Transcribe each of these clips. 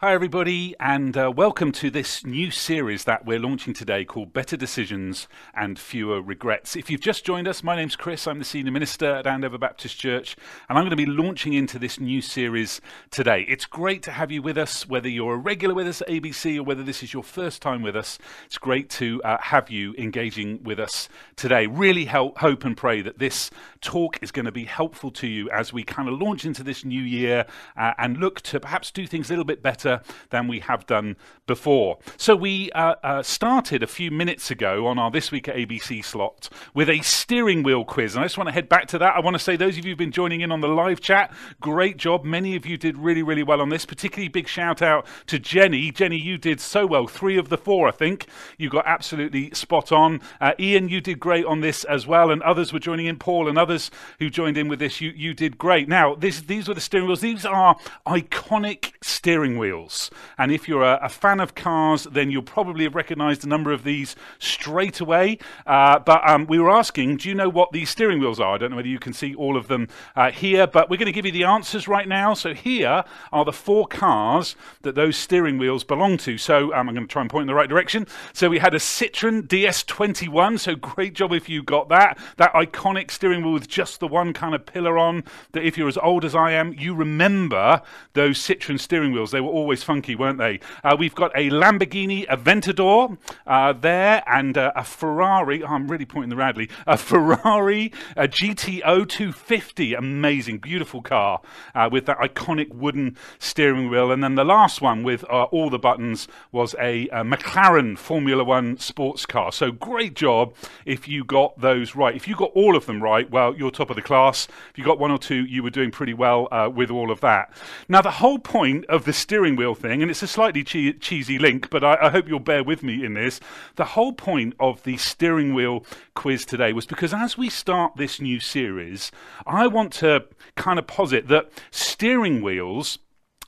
Hi, everybody, and uh, welcome to this new series that we're launching today called Better Decisions and Fewer Regrets. If you've just joined us, my name's Chris. I'm the Senior Minister at Andover Baptist Church, and I'm going to be launching into this new series today. It's great to have you with us, whether you're a regular with us at ABC or whether this is your first time with us. It's great to uh, have you engaging with us today. Really help, hope and pray that this talk is going to be helpful to you as we kind of launch into this new year uh, and look to perhaps do things a little bit better than we have done before. So we uh, uh, started a few minutes ago on our This Week at ABC slot with a steering wheel quiz. And I just want to head back to that. I want to say, those of you who've been joining in on the live chat, great job. Many of you did really, really well on this. Particularly big shout out to Jenny. Jenny, you did so well. Three of the four, I think. You got absolutely spot on. Uh, Ian, you did great on this as well. And others were joining in. Paul and others who joined in with this, you, you did great. Now, this, these were the steering wheels. These are iconic steering wheels wheels. And if you're a, a, fan of cars, then you'll probably have recognized a number of these straight away. Uh, but um, we were asking, do you know what these steering wheels are? I don't know whether you can see all of them uh, here, but we're going to give you the answers right now. So here are the four cars that those steering wheels belong to. So um, I'm going to try and point in the right direction. So we had a Citroen DS21. So great job if you got that. That iconic steering wheel with just the one kind of pillar on. That if you're as old as I am, you remember those Citroen steering wheels. They were always always funky, weren't they? Uh, we've got a Lamborghini Aventador uh, there and uh, a Ferrari. Oh, I'm really pointing the Radley. A Ferrari a GTO 250. Amazing, beautiful car uh, with that iconic wooden steering wheel. And then the last one with uh, all the buttons was a, a McLaren Formula One sports car. So great job if you got those right. If you got all of them right, well, you're top of the class. If you got one or two, you were doing pretty well uh, with all of that. Now, the whole point of the steering wheel wheel thing, and it's a slightly che- cheesy link, but I, I hope you'll bear with me in this. The whole point of the steering wheel quiz today was because as we start this new series, I want to kind of posit that steering wheels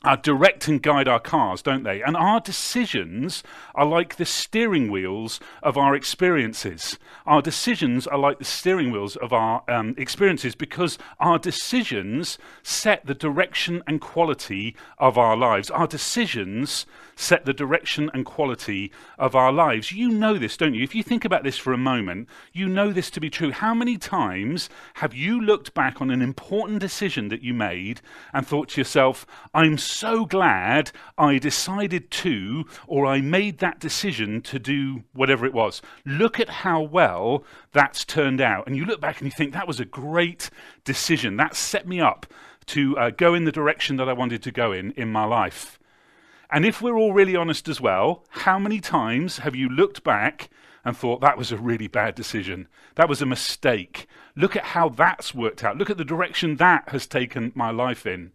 uh, direct and guide our cars, don't they? And our decisions are like the steering wheels of our experiences. Our decisions are like the steering wheels of our um, experiences because our decisions set the direction and quality of our lives. Our decisions set the direction and quality of our lives. You know this, don't you? If you think about this for a moment, you know this to be true. How many times have you looked back on an important decision that you made and thought to yourself, I'm glad I decided to, or I made that decision to do whatever it was? Look at how well that's turned out. And you look back and you think, that was a great decision. That set me up to uh, go in the direction that I wanted to go in in my life. And if we're all really honest as well, how many times have you looked back and thought that was a really bad decision? That was a mistake. Look at how that's worked out. Look at the direction that has taken my life in.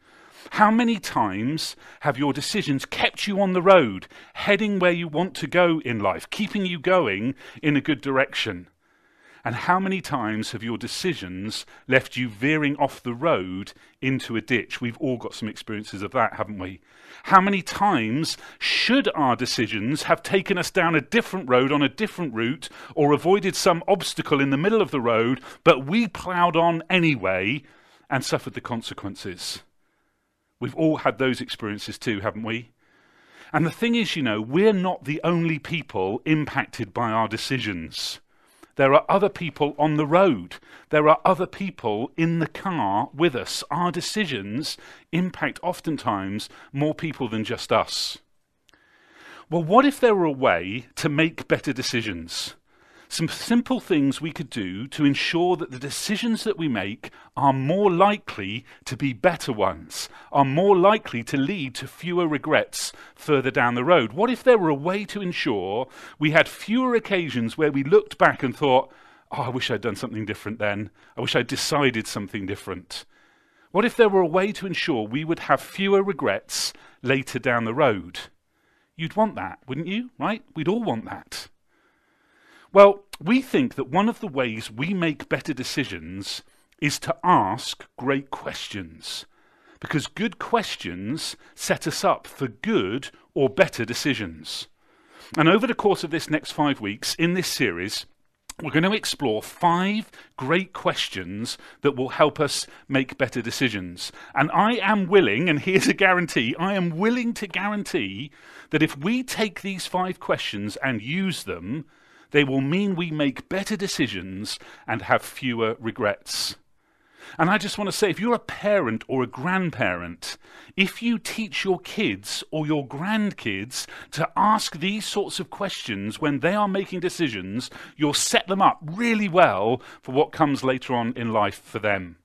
How many times have your decisions kept you on the road, heading where you want to go in life, keeping you going in a good direction? And how many times have your decisions left you veering off the road into a ditch? We've all got some experiences of that, haven't we? How many times should our decisions have taken us down a different road on a different route or avoided some obstacle in the middle of the road, but we ploughed on anyway and suffered the consequences? We've all had those experiences too, haven't we? And the thing is, you know, we're not the only people impacted by our decisions. There are other people on the road. There are other people in the car with us. Our decisions impact oftentimes more people than just us. Well, what if there were a way to make better decisions? Some simple things we could do to ensure that the decisions that we make are more likely to be better ones, are more likely to lead to fewer regrets further down the road. What if there were a way to ensure we had fewer occasions where we looked back and thought, oh, I wish I'd done something different then. I wish I'd decided something different. What if there were a way to ensure we would have fewer regrets later down the road? You'd want that, wouldn't you? Right? We'd all want that. Well, we think that one of the ways we make better decisions is to ask great questions. Because good questions set us up for good or better decisions. And over the course of this next five weeks in this series, we're going to explore five great questions that will help us make better decisions. And I am willing, and here's a guarantee I am willing to guarantee that if we take these five questions and use them, they will mean we make better decisions and have fewer regrets. And I just want to say if you're a parent or a grandparent, if you teach your kids or your grandkids to ask these sorts of questions when they are making decisions, you'll set them up really well for what comes later on in life for them.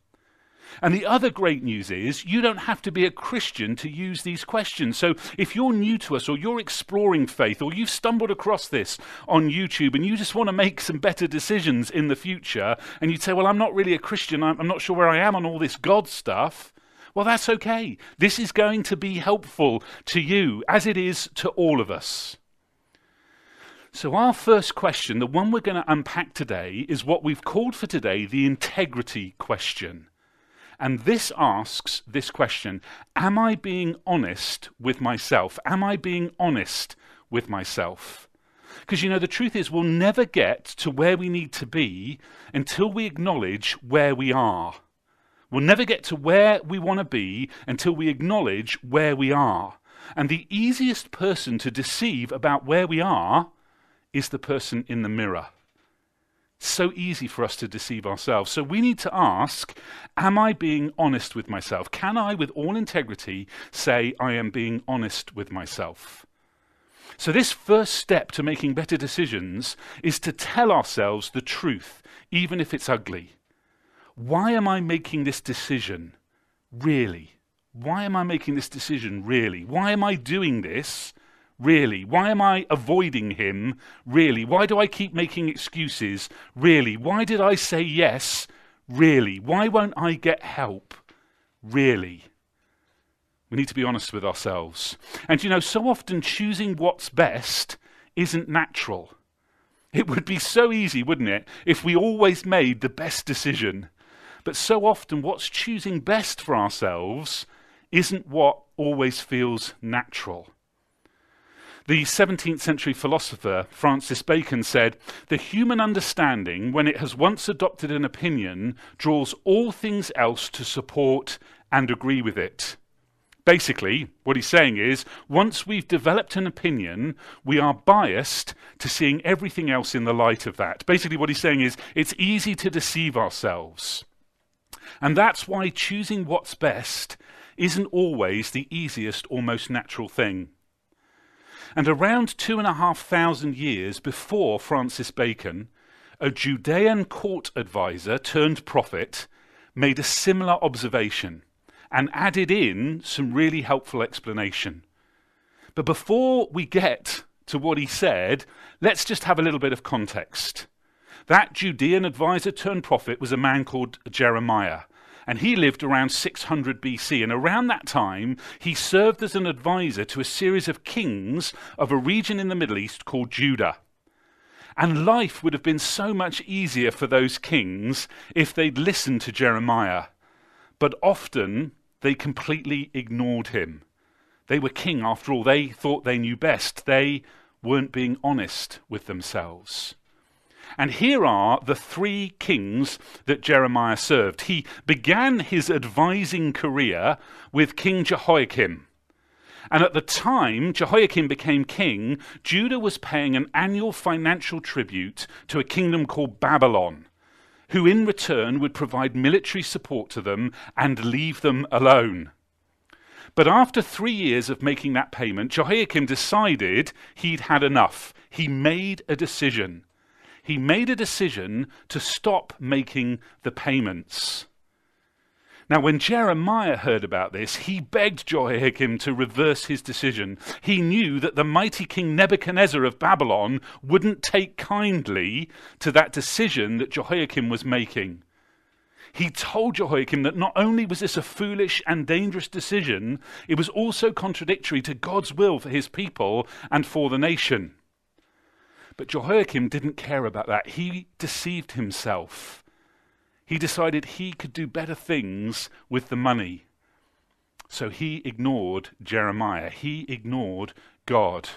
And the other great news is you don't have to be a Christian to use these questions. So if you're new to us or you're exploring faith or you've stumbled across this on YouTube and you just want to make some better decisions in the future and you'd say, well, I'm not really a Christian, I'm, not sure where I am on all this God stuff. Well, that's okay. This is going to be helpful to you as it is to all of us. So, our first question, the one we're going to unpack today, is what we've called for today the integrity question. And this asks this question Am I being honest with myself? Am I being honest with myself? Because you know, the truth is, we'll never get to where we need to be until we acknowledge where we are. We'll never get to where we want to be until we acknowledge where we are. And the easiest person to deceive about where we are is the person in the mirror so easy for us to deceive ourselves. So we need to ask Am I being honest with myself? Can I, with all integrity, say I am being honest with myself? So, this first step to making better decisions is to tell ourselves the truth, even if it's ugly. Why am I making this decision? Really? Why am I making this decision? Really? Why am I doing this? Really? Why am I avoiding him? Really? Why do I keep making excuses? Really? Why did I say yes? Really? Why won't I get help? Really? We need to be honest with ourselves. And you know, so often choosing what's best isn't natural. It would be so easy, wouldn't it, if we always made the best decision. But so often, what's choosing best for ourselves isn't what always feels natural. The 17th century philosopher Francis Bacon said, The human understanding, when it has once adopted an opinion, draws all things else to support and agree with it. Basically, what he's saying is, once we've developed an opinion, we are biased to seeing everything else in the light of that. Basically, what he's saying is, it's easy to deceive ourselves. And that's why choosing what's best isn't always the easiest or most natural thing. And around two and a half thousand years before Francis Bacon, a Judean court advisor turned prophet made a similar observation and added in some really helpful explanation. But before we get to what he said, let's just have a little bit of context. That Judean advisor turned prophet was a man called Jeremiah, and he lived around 600 BC. And around that time, he served as an advisor to a series of kings of a region in the Middle East called Judah. And life would have been so much easier for those kings if they'd listened to Jeremiah. But often they completely ignored him. They were king after all. They thought they knew best. They weren't being honest with themselves. And here are the three kings that Jeremiah served. He began his advising career with King Jehoiakim. And at the time Jehoiakim became king, Judah was paying an annual financial tribute to a kingdom called Babylon, who in return would provide military support to them and leave them alone. But after three years of making that payment, Jehoiakim decided he'd had enough. He made a decision he made a decision to stop making the payments. Now, when Jeremiah heard about this, he begged Jehoiakim to reverse his decision. He knew that the mighty king Nebuchadnezzar of Babylon wouldn't take kindly to that decision that Jehoiakim was making. He told Jehoiakim that not only was this a foolish and dangerous decision, it was also contradictory to God's will for his people and for the nation. But Jehoiakim didn't care about that. He deceived himself. He decided he could do better things with the money. So he ignored Jeremiah. He ignored God.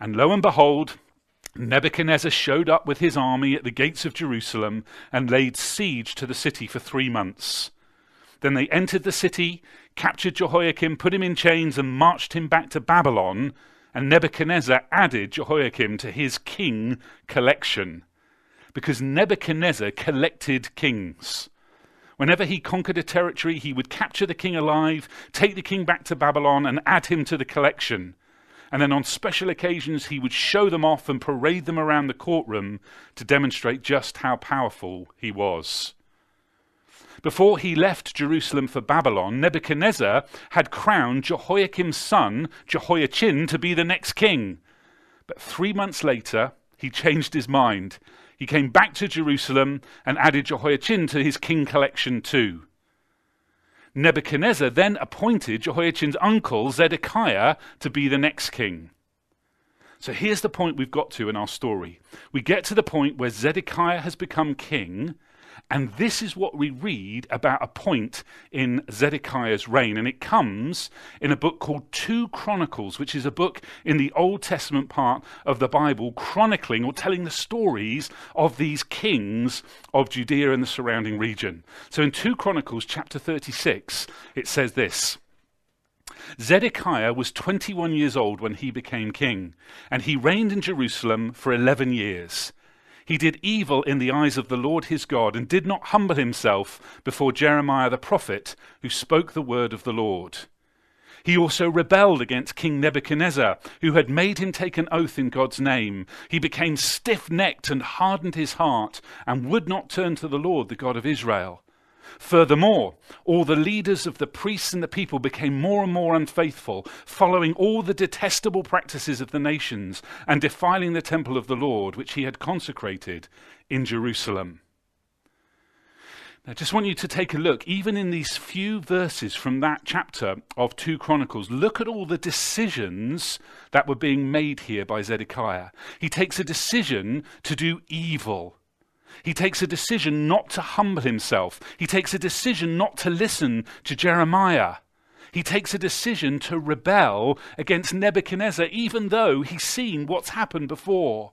And lo and behold, Nebuchadnezzar showed up with his army at the gates of Jerusalem and laid siege to the city for three months. Then they entered the city, captured Jehoiakim, put him in chains, and marched him back to Babylon. And Nebuchadnezzar added Jehoiakim to his king collection. Because Nebuchadnezzar collected kings. Whenever he conquered a territory, he would capture the king alive, take the king back to Babylon, and add him to the collection. And then on special occasions, he would show them off and parade them around the courtroom to demonstrate just how powerful he was. Before he left Jerusalem for Babylon, Nebuchadnezzar had crowned Jehoiakim's son, Jehoiachin, to be the next king. But three months later, he changed his mind. He came back to Jerusalem and added Jehoiachin to his king collection too. Nebuchadnezzar then appointed Jehoiachin's uncle Zedekiah to be the next king. So here's the point we've got to in our story. We get to the point where Zedekiah has become king, and this is what we read about a point in Zedekiah's reign. And it comes in a book called 2 Chronicles, which is a book in the Old Testament part of the Bible, chronicling or telling the stories of these kings of Judea and the surrounding region. So in 2 Chronicles, chapter 36, it says this. Zedekiah was 21 years old when he became king, and he reigned in Jerusalem for 11 years. He did evil in the eyes of the Lord his God, and did not humble himself before Jeremiah the prophet, who spoke the word of the Lord. He also rebelled against King Nebuchadnezzar, who had made him take an oath in God's name. He became stiff necked and hardened his heart, and would not turn to the Lord, the God of Israel. Furthermore, all the leaders of the priests and the people became more and more unfaithful, following all the detestable practices of the nations and defiling the temple of the Lord, which he had consecrated in Jerusalem. I just want you to take a look, even in these few verses from that chapter of 2 Chronicles, look at all the decisions that were being made here by Zedekiah. He takes a decision to do evil he takes a decision not to humble himself. He takes a decision not to listen to Jeremiah. He takes a decision to rebel against Nebuchadnezzar, even though he's seen what's happened before.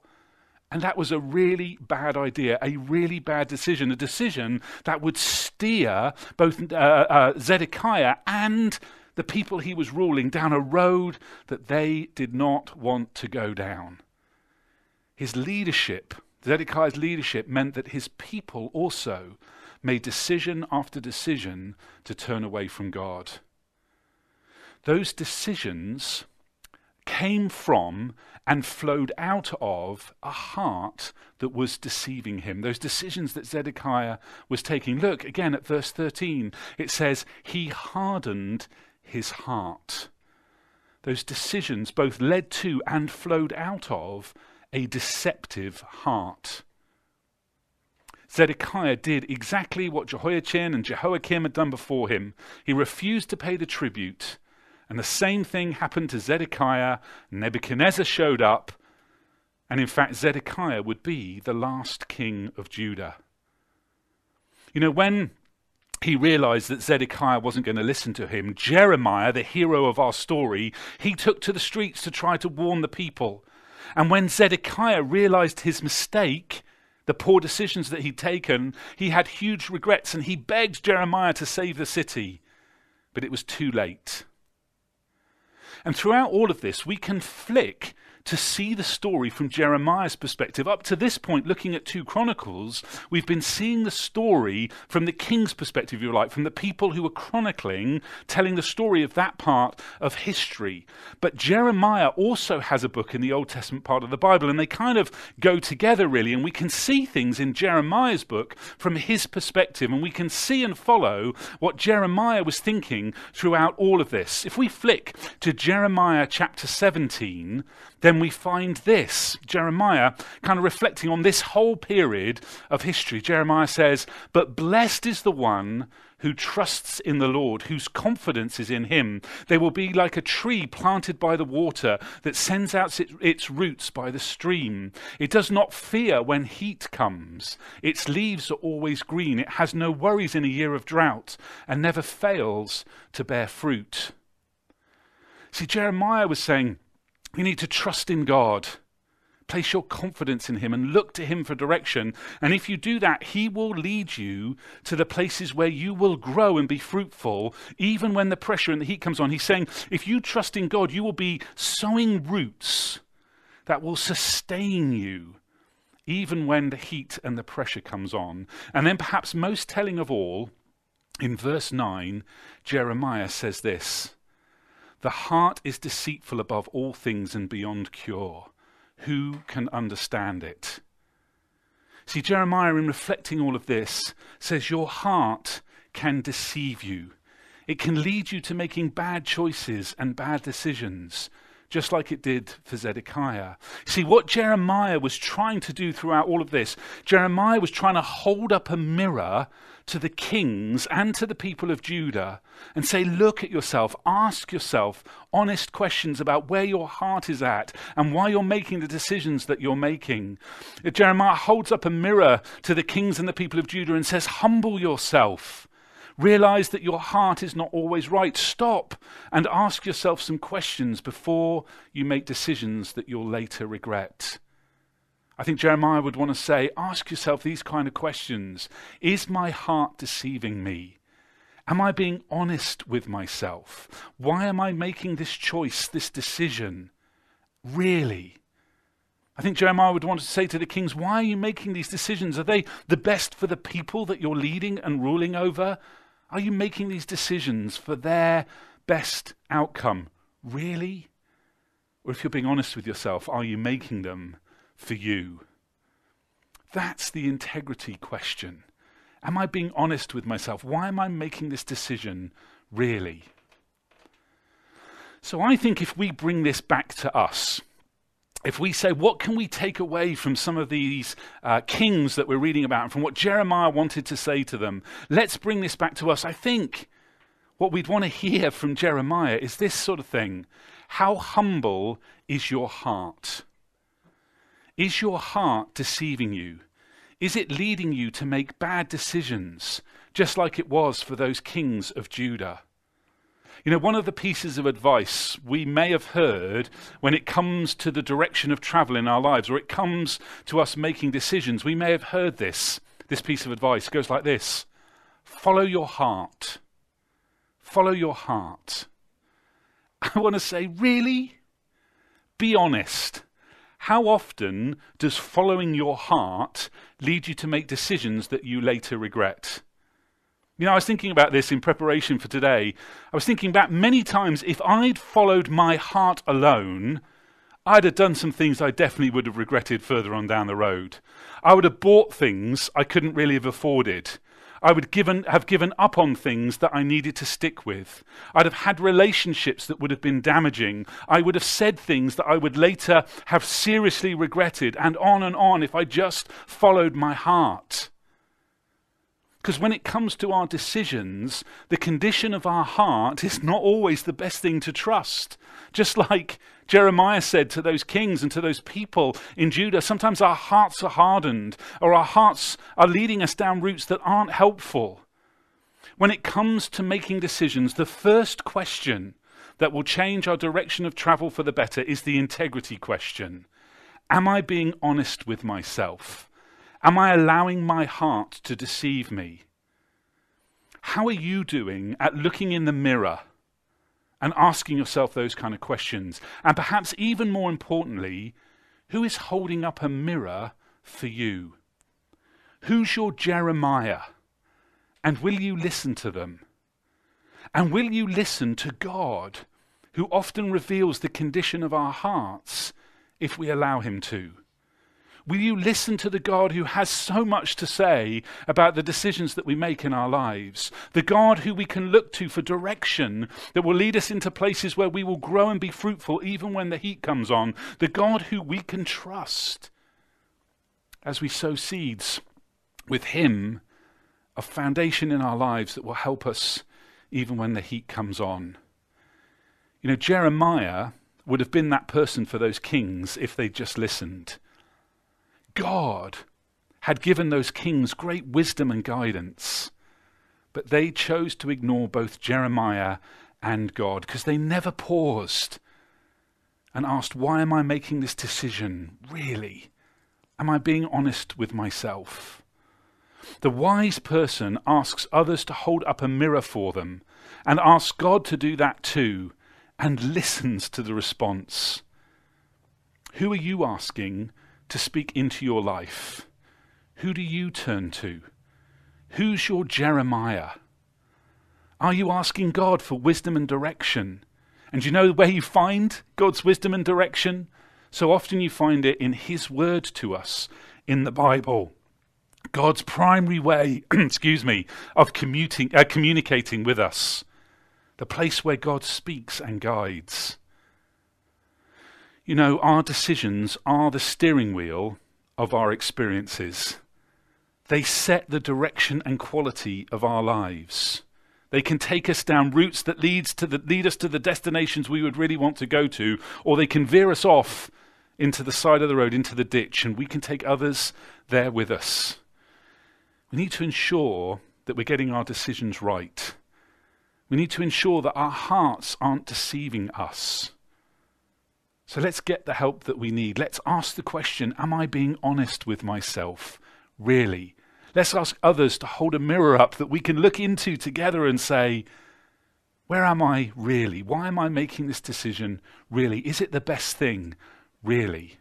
And that was a really bad idea, a really bad decision, a decision that would steer both uh, uh, Zedekiah and the people he was ruling down a road that they did not want to go down. His leadership Zedekiah's leadership meant that his people also made decision after decision to turn away from God. Those decisions came from and flowed out of a heart that was deceiving him. Those decisions that Zedekiah was taking. Look again at verse 13. It says, He hardened his heart. Those decisions both led to and flowed out of a deceptive heart. Zedekiah did exactly what Jehoiachin and Jehoiakim had done before him. He refused to pay the tribute. And the same thing happened to Zedekiah. Nebuchadnezzar showed up. And in fact, Zedekiah would be the last king of Judah. You know, when he realized that Zedekiah wasn't going to listen to him, Jeremiah, the hero of our story, he took to the streets to try to warn the people. And when Zedekiah realized his mistake, the poor decisions that he'd taken, he had huge regrets and he begged Jeremiah to save the city. But it was too late. And throughout all of this, we can flick to see the story from Jeremiah's perspective. Up to this point, looking at 2 Chronicles, we've been seeing the story from the king's perspective, if you like, from the people who were chronicling, telling the story of that part of history. But Jeremiah also has a book in the Old Testament part of the Bible, and they kind of go together, really. And we can see things in Jeremiah's book from his perspective, and we can see and follow what Jeremiah was thinking throughout all of this. If we flick to Jeremiah chapter 17, then we find this Jeremiah kind of reflecting on this whole period of history. Jeremiah says, But blessed is the one who trusts in the Lord, whose confidence is in him. They will be like a tree planted by the water that sends out its, roots by the stream. It does not fear when heat comes. Its leaves are always green. It has no worries in a year of drought and never fails to bear fruit. See, Jeremiah was saying, we need to trust in God Place your confidence in Him and look to Him for direction. And if you do that, He will lead you to the places where you will grow and be fruitful, even when the pressure and the heat comes on. He's saying, if you trust in God, you will be sowing roots that will sustain you, even when the heat and the pressure comes on. And then, perhaps most telling of all, in verse 9, Jeremiah says this The heart is deceitful above all things and beyond cure. Who can understand it? See, Jeremiah, in reflecting all of this, says your heart can deceive you. It can lead you to making bad choices and bad decisions, just like it did for Zedekiah. See, what Jeremiah was trying to do throughout all of this, Jeremiah was trying to hold up a mirror to the kings and to the people of Judah and say, Look at yourself, ask yourself honest questions about where your heart is at and why you're making the decisions that you're making. Jeremiah holds up a mirror to the kings and the people of Judah and says, Humble yourself. Realize that your heart is not always right. Stop and ask yourself some questions before you make decisions that you'll later regret. I think Jeremiah would want to say, ask yourself these kind of questions. Is my heart deceiving me? Am I being honest with myself? Why am I making this choice, this decision? Really? I think Jeremiah would want to say to the kings, Why are you making these decisions? Are they the best for the people that you're leading and ruling over? Are you making these decisions for their best outcome? Really? Or if you're being honest with yourself, are you making them for you? That's the integrity question. Am I being honest with myself? Why am I making this decision really? So I think if we bring this back to us, if we say, what can we take away from some of these uh, kings that we're reading about and from what Jeremiah wanted to say to them, let's bring this back to us. I think what we'd want to hear from Jeremiah is this sort of thing How humble is your heart? Is your heart deceiving you? Is it leading you to make bad decisions, just like it was for those kings of Judah? You know, one of the pieces of advice we may have heard when it comes to the direction of travel in our lives, or it comes to us making decisions, we may have heard this. This piece of advice goes like this Follow your heart. Follow your heart. I want to say, really? Be honest. How often does following your heart lead you to make decisions that you later regret? You know, I was thinking about this in preparation for today. I was thinking back many times if I'd followed my heart alone, I'd have done some things I definitely would have regretted further on down the road. I would have bought things I couldn't really have afforded. I would given, have given up on things that I needed to stick with. I'd have had relationships that would have been damaging. I would have said things that I would later have seriously regretted, and on and on if I just followed my heart. Because when it comes to our decisions, the condition of our heart is not always the best thing to trust. Just like Jeremiah said to those kings and to those people in Judah, sometimes our hearts are hardened or our hearts are leading us down routes that aren't helpful. When it comes to making decisions, the first question that will change our direction of travel for the better is the integrity question. Am I being honest with myself? Am I allowing my heart to deceive me? How are you doing at looking in the mirror and asking yourself those kind of questions? And perhaps even more importantly, who is holding up a mirror for you? Who's your Jeremiah? And will you listen to them? And will you listen to God, who often reveals the condition of our hearts if we allow Him to? Will you listen to the God who has so much to say about the decisions that we make in our lives? The God who we can look to for direction that will lead us into places where we will grow and be fruitful even when the heat comes on. The God who we can trust as we sow seeds with Him, a foundation in our lives that will help us even when the heat comes on. You know, Jeremiah would have been that person for those kings if they'd just listened. God had given those kings great wisdom and guidance, but they chose to ignore both Jeremiah and God because they never paused and asked, Why am I making this decision? Really? Am I being honest with myself? The wise person asks others to hold up a mirror for them and asks God to do that too and listens to the response. Who are you asking to speak into your life? Who do you turn to? Who's your Jeremiah? Are you asking God for wisdom and direction? And you know where you find God's wisdom and direction? So often you find it in His word to us in the Bible. God's primary way, excuse me, of commuting, uh, communicating with us. The place where God speaks and guides. You know, our decisions are the steering wheel of our experiences. They set the direction and quality of our lives. They can take us down routes that leads to the, lead us to the destinations we would really want to go to, or they can veer us off into the side of the road, into the ditch, and we can take others there with us. We need to ensure that we're getting our decisions right. We need to ensure that our hearts aren't deceiving us. So let's get the help that we need. Let's ask the question Am I being honest with myself? Really? Let's ask others to hold a mirror up that we can look into together and say, Where am I really? Why am I making this decision really? Is it the best thing really?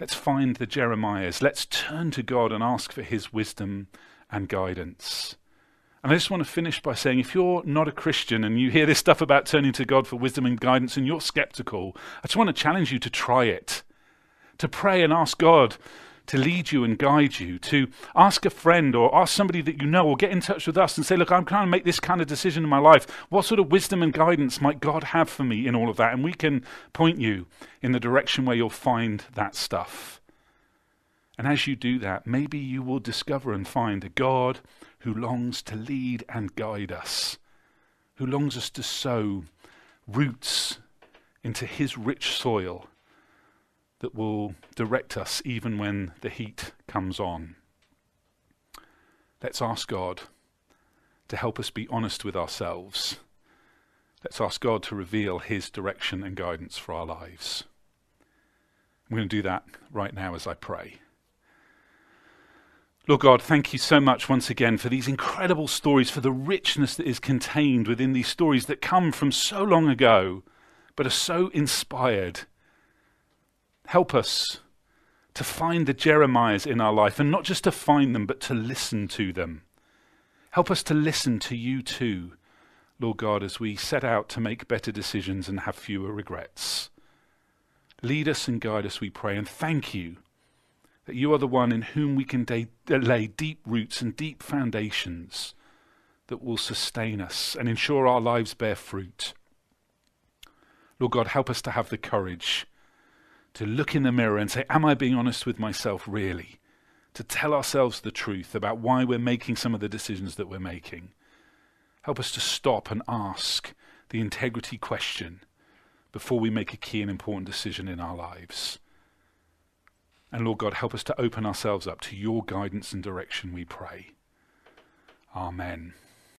Let's find the Jeremiahs. Let's turn to God and ask for his wisdom and guidance. And I just want to finish by saying if you're not a Christian and you hear this stuff about turning to God for wisdom and guidance and you're skeptical, I just want to challenge you to try it. To pray and ask God to lead you and guide you, to ask a friend or ask somebody that you know or get in touch with us and say, Look, I'm trying to make this kind of decision in my life. What sort of wisdom and guidance might God have for me in all of that? And we can point you in the direction where you'll find that stuff. And as you do that, maybe you will discover and find a God who longs to lead and guide us, who longs us to sow roots into his rich soil that will direct us even when the heat comes on. Let's ask God to help us be honest with ourselves. Let's ask God to reveal His direction and guidance for our lives. I'm going to do that right now as I pray. Lord God, thank you so much once again for these incredible stories, for the richness that is contained within these stories that come from so long ago, but are so inspired Help us to find the Jeremiahs in our life, and not just to find them, but to listen to them. Help us to listen to you too, Lord God, as we set out to make better decisions and have fewer regrets. Lead us and guide us, we pray, and thank you that you are the one in whom we can de- lay deep roots and deep foundations that will sustain us and ensure our lives bear fruit. Lord God, help us to have the courage to look in the mirror and say, Am I being honest with myself really? To tell ourselves the truth about why we're making some of the decisions that we're making. Help us to stop and ask the integrity question before we make a key and important decision in our lives. And Lord God, help us to open ourselves up to your guidance and direction, we pray. Amen.